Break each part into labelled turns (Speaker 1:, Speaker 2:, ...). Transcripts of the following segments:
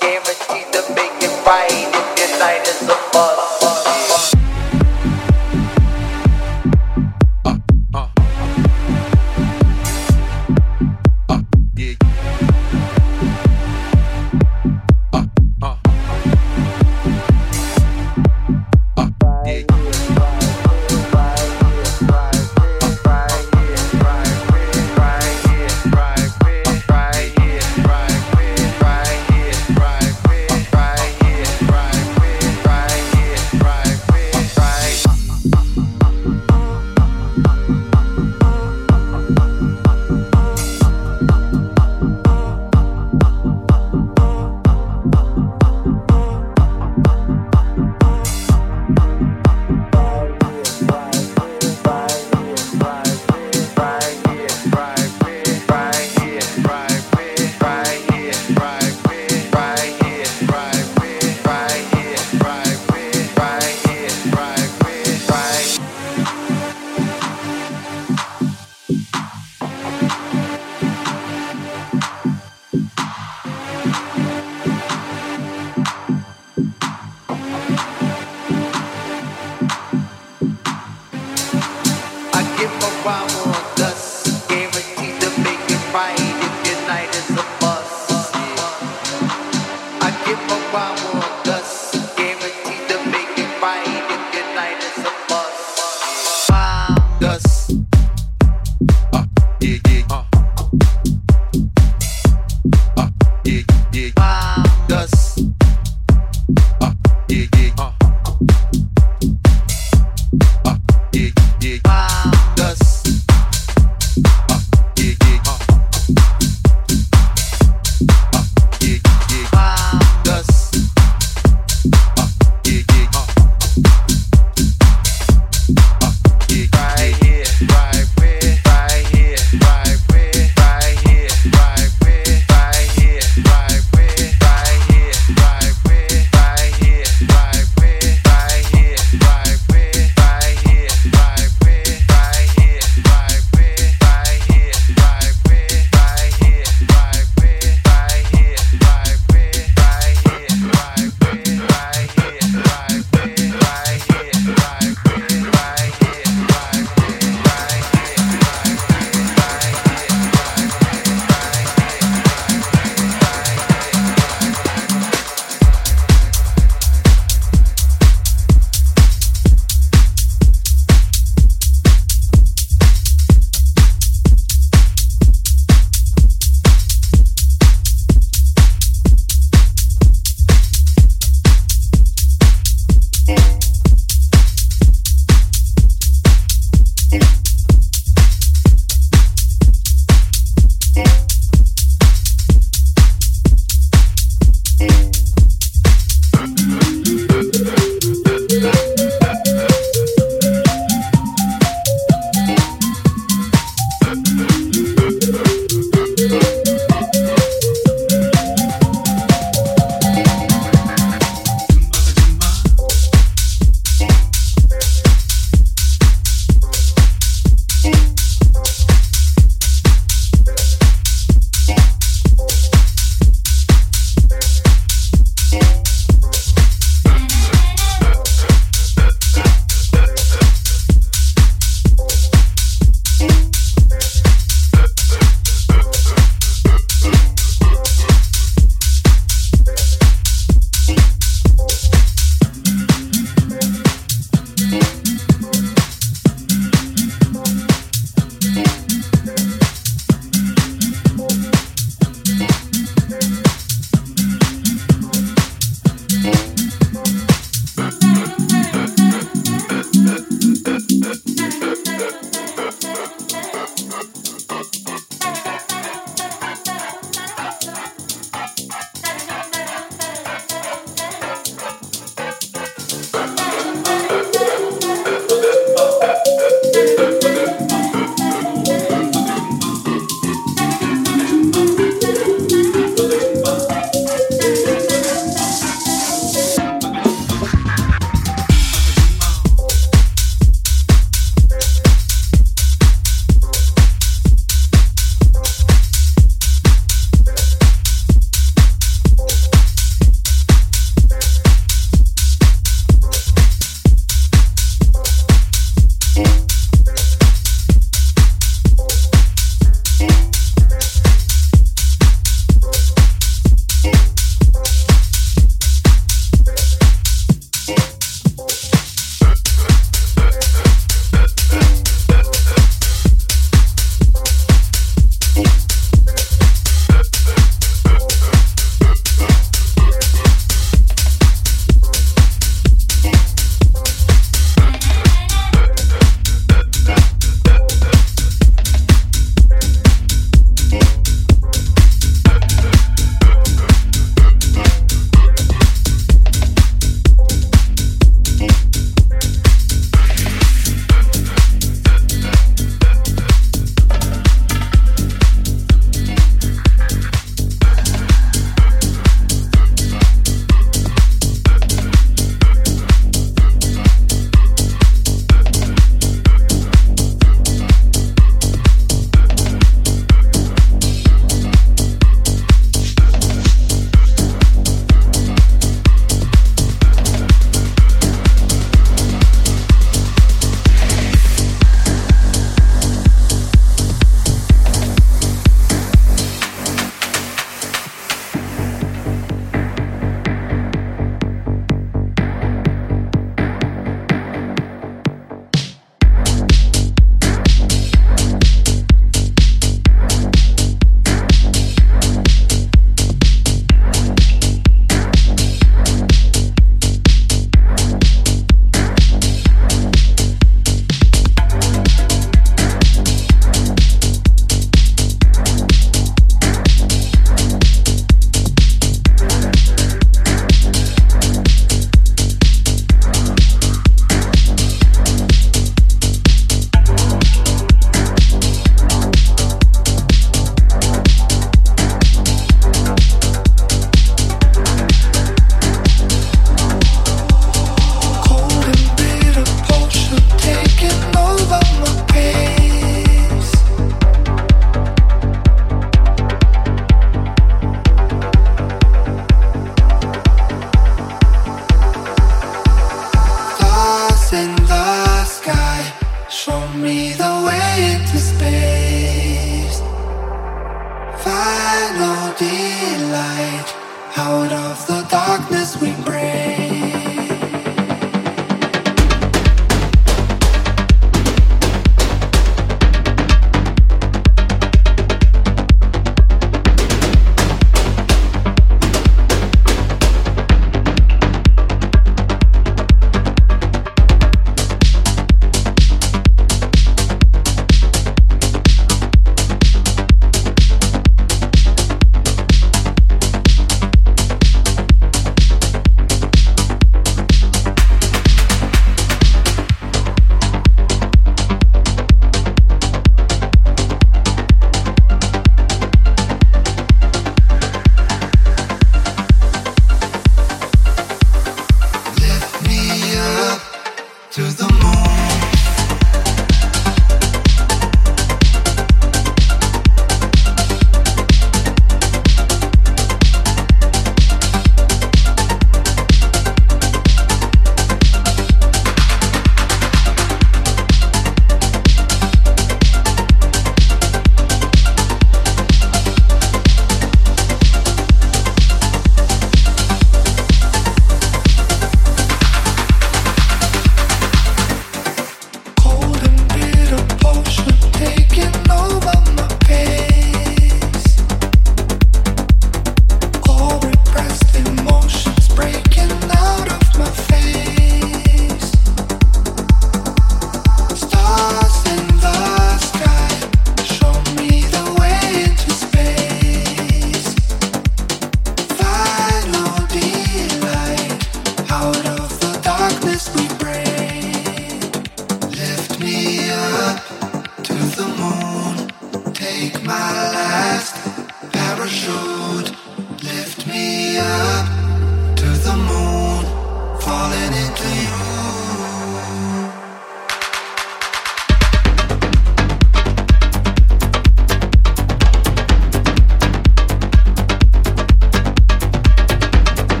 Speaker 1: Guaranteed to make it right if your night is a bust.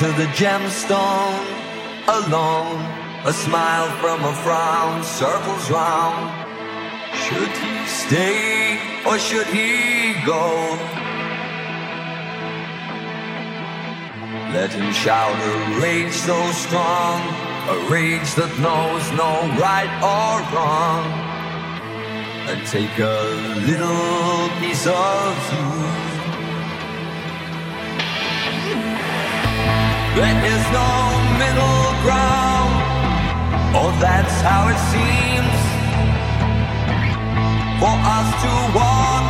Speaker 2: To the gemstone alone. A smile from a frown circles round. Should he stay or should he go? Let him shout a rage so strong, a rage that knows no right or wrong, and take a little piece of you. There is no middle ground, oh, that's how it seems for us to walk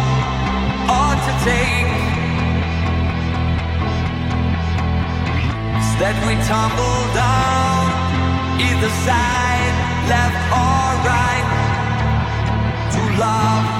Speaker 2: or to take. Instead, we tumble down either side, left or right, to love,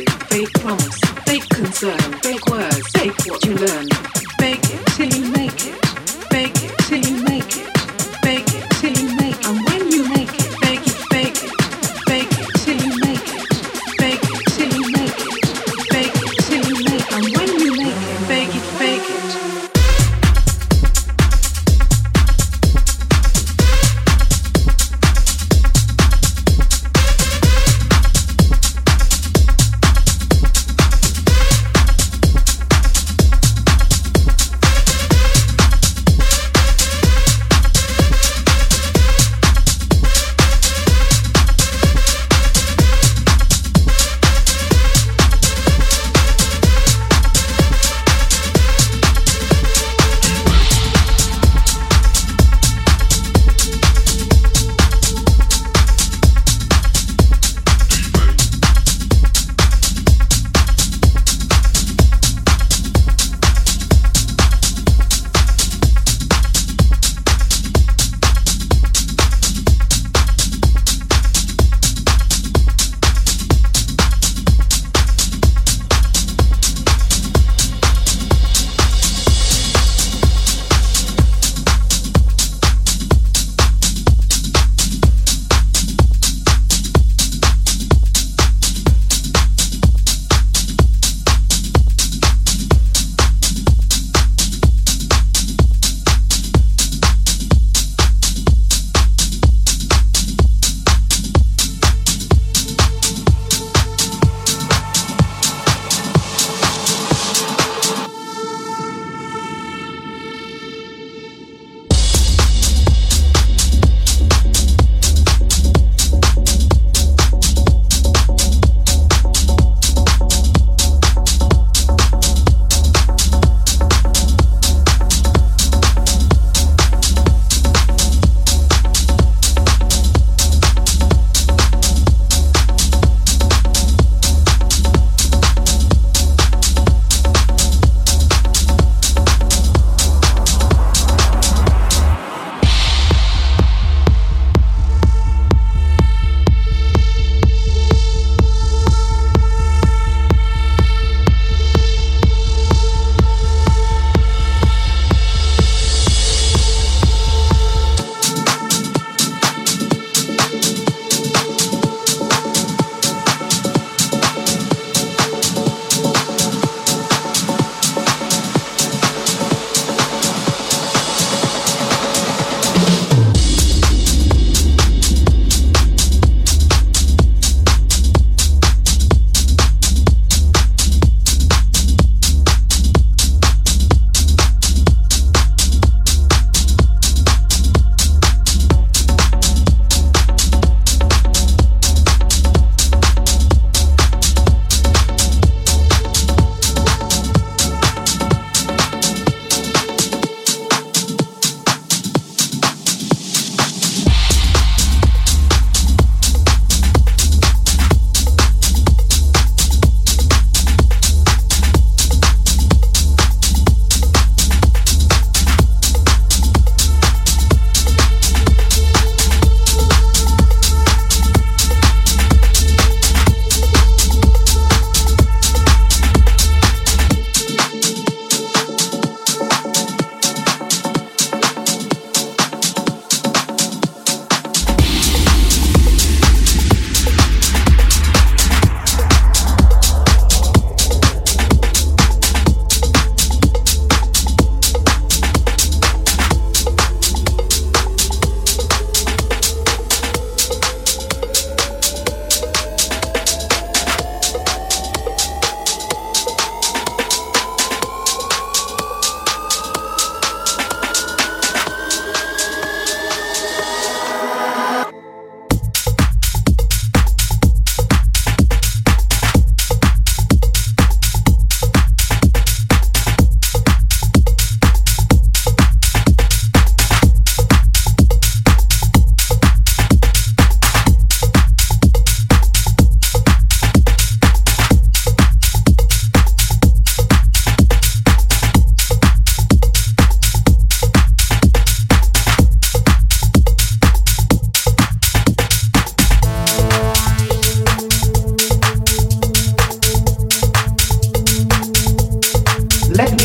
Speaker 3: fake promise, fake concern, fake words, fake what you learn.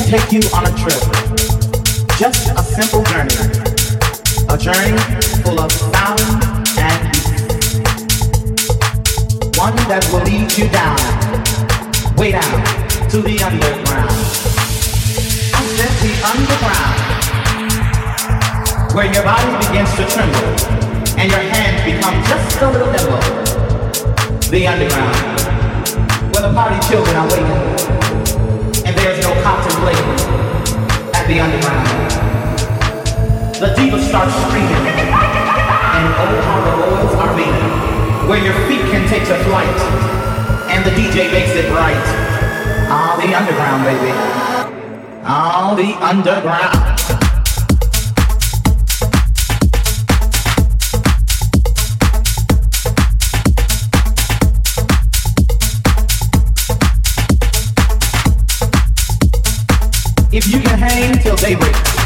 Speaker 4: Take you on a trip. Just a simple journey. A journey full of sound and beat. One that will lead you down, way down, to the underground. I said the underground. Where your body begins to tremble and your hands become just a little nimble. The underground. Where the party children are waiting contemplating at the underground. The diva starts screaming, and oh how the boys are beating. Where your feet can take to flight, and the DJ makes it right. Ah, the underground, baby. Ah, the underground. If you can hang till daybreak.